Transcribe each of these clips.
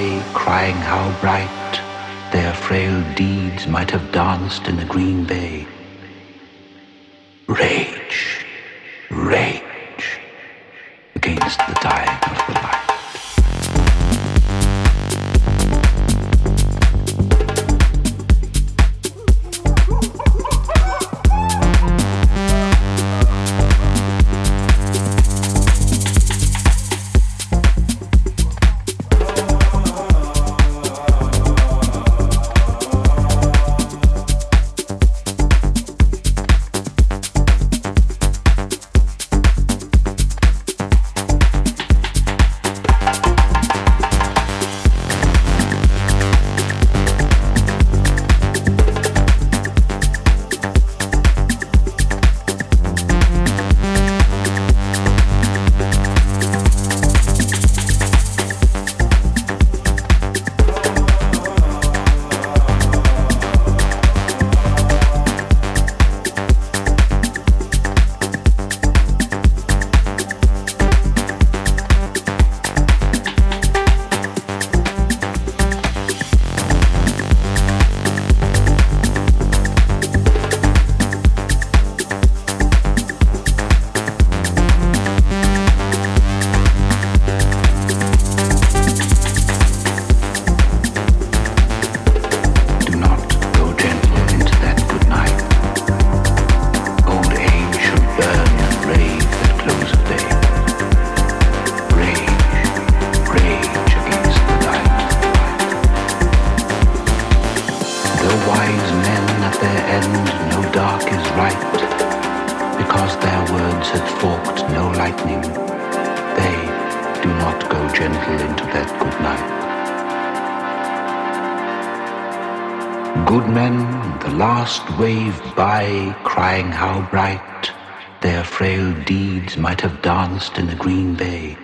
away, crying how bright their frail deeds might have danced in the green bay. how bright their frail deeds might have danced in the green bay.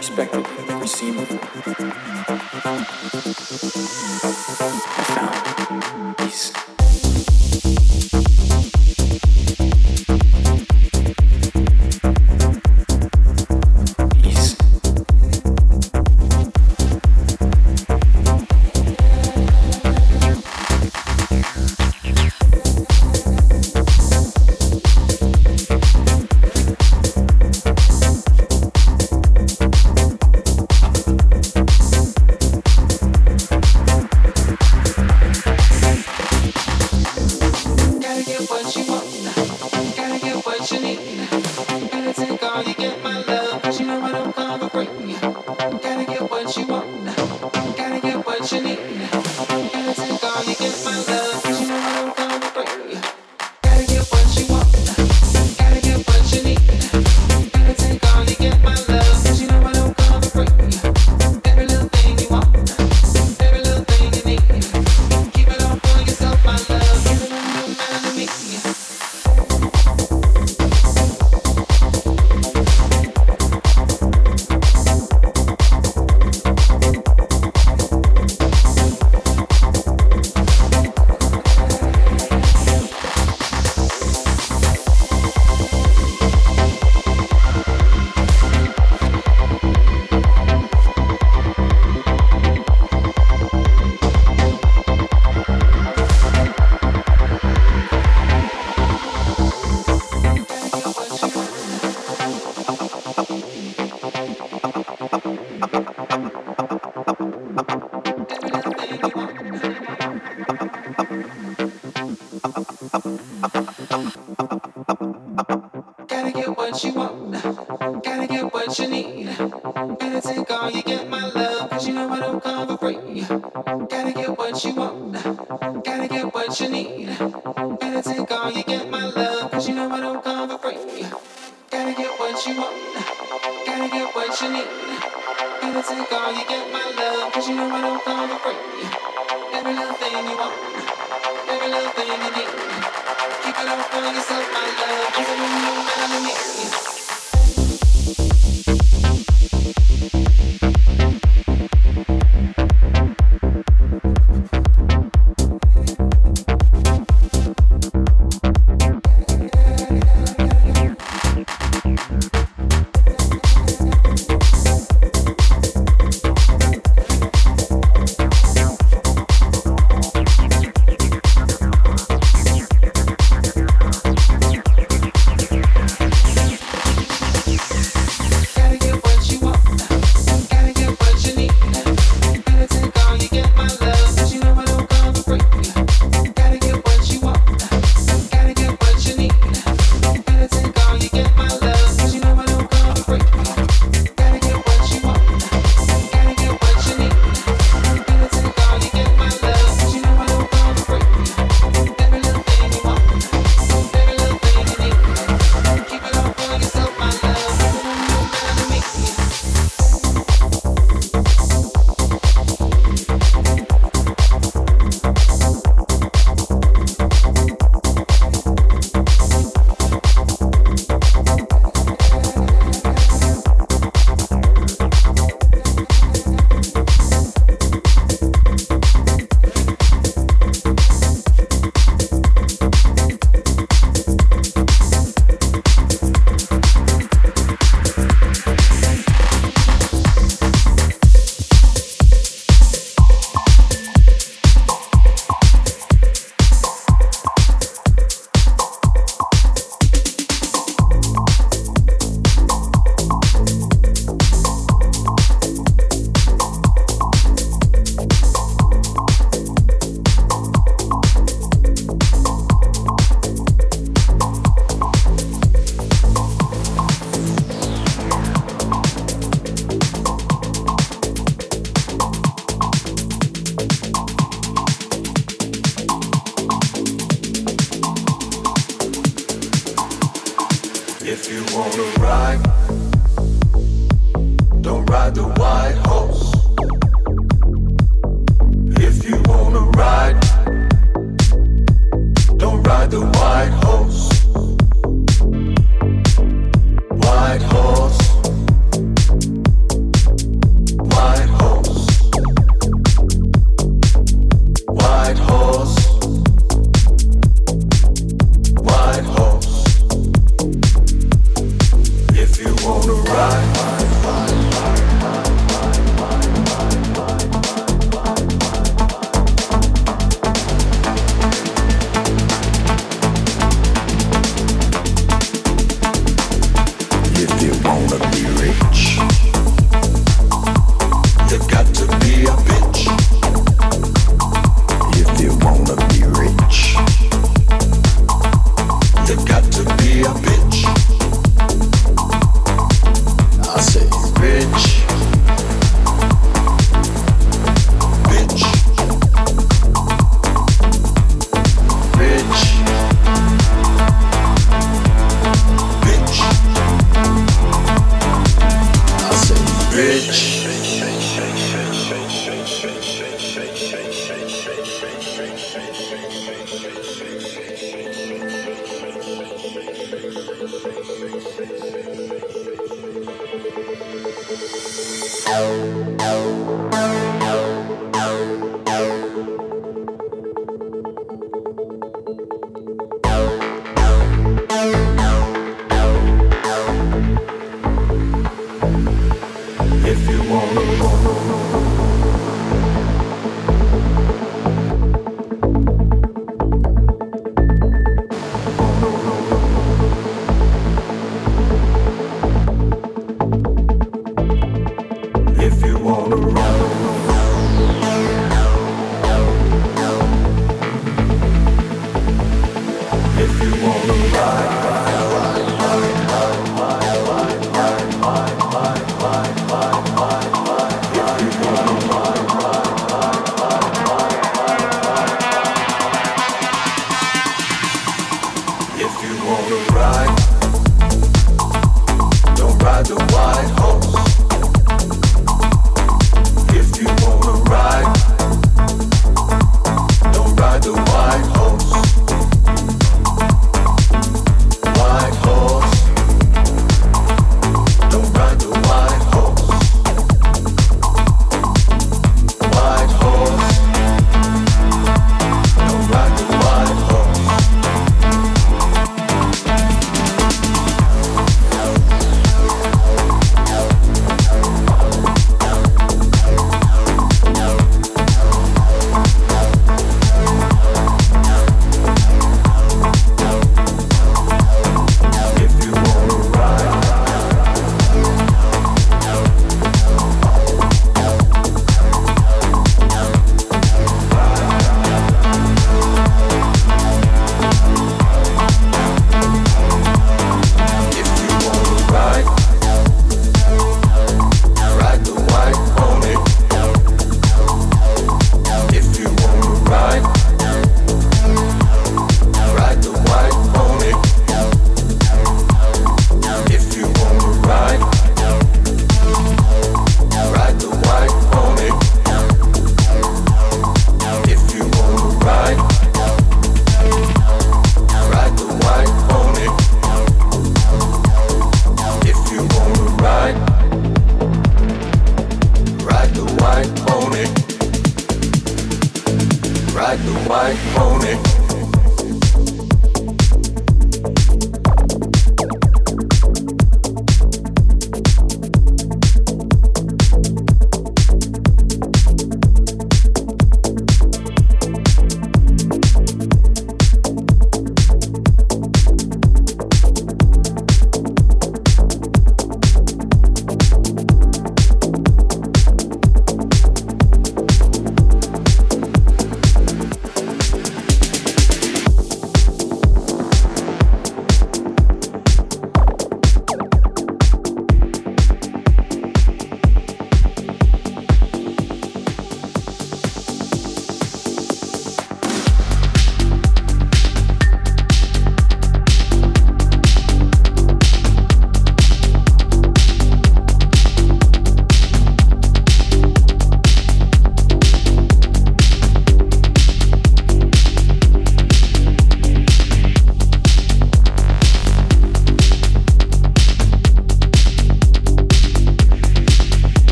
Perspective I've never seen before.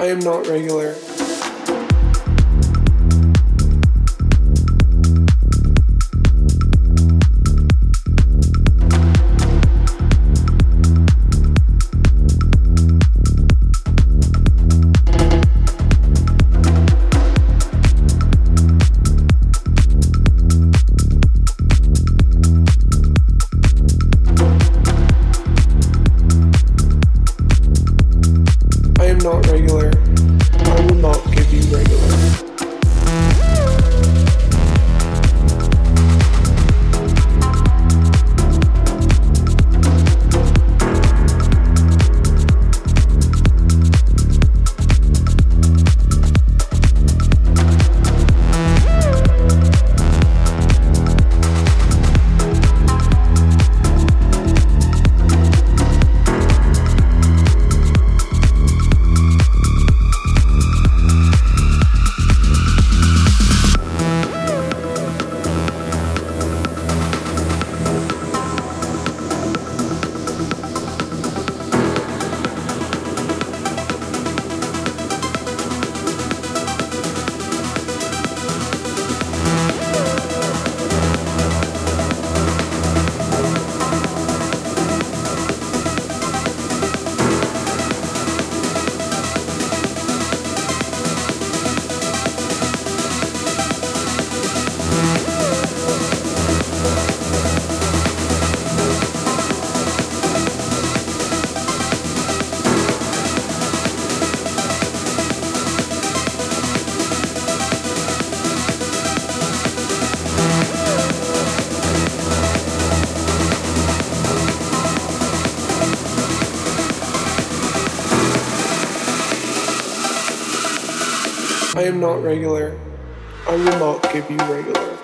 I am not regular. Am not regular. I will not give you regular.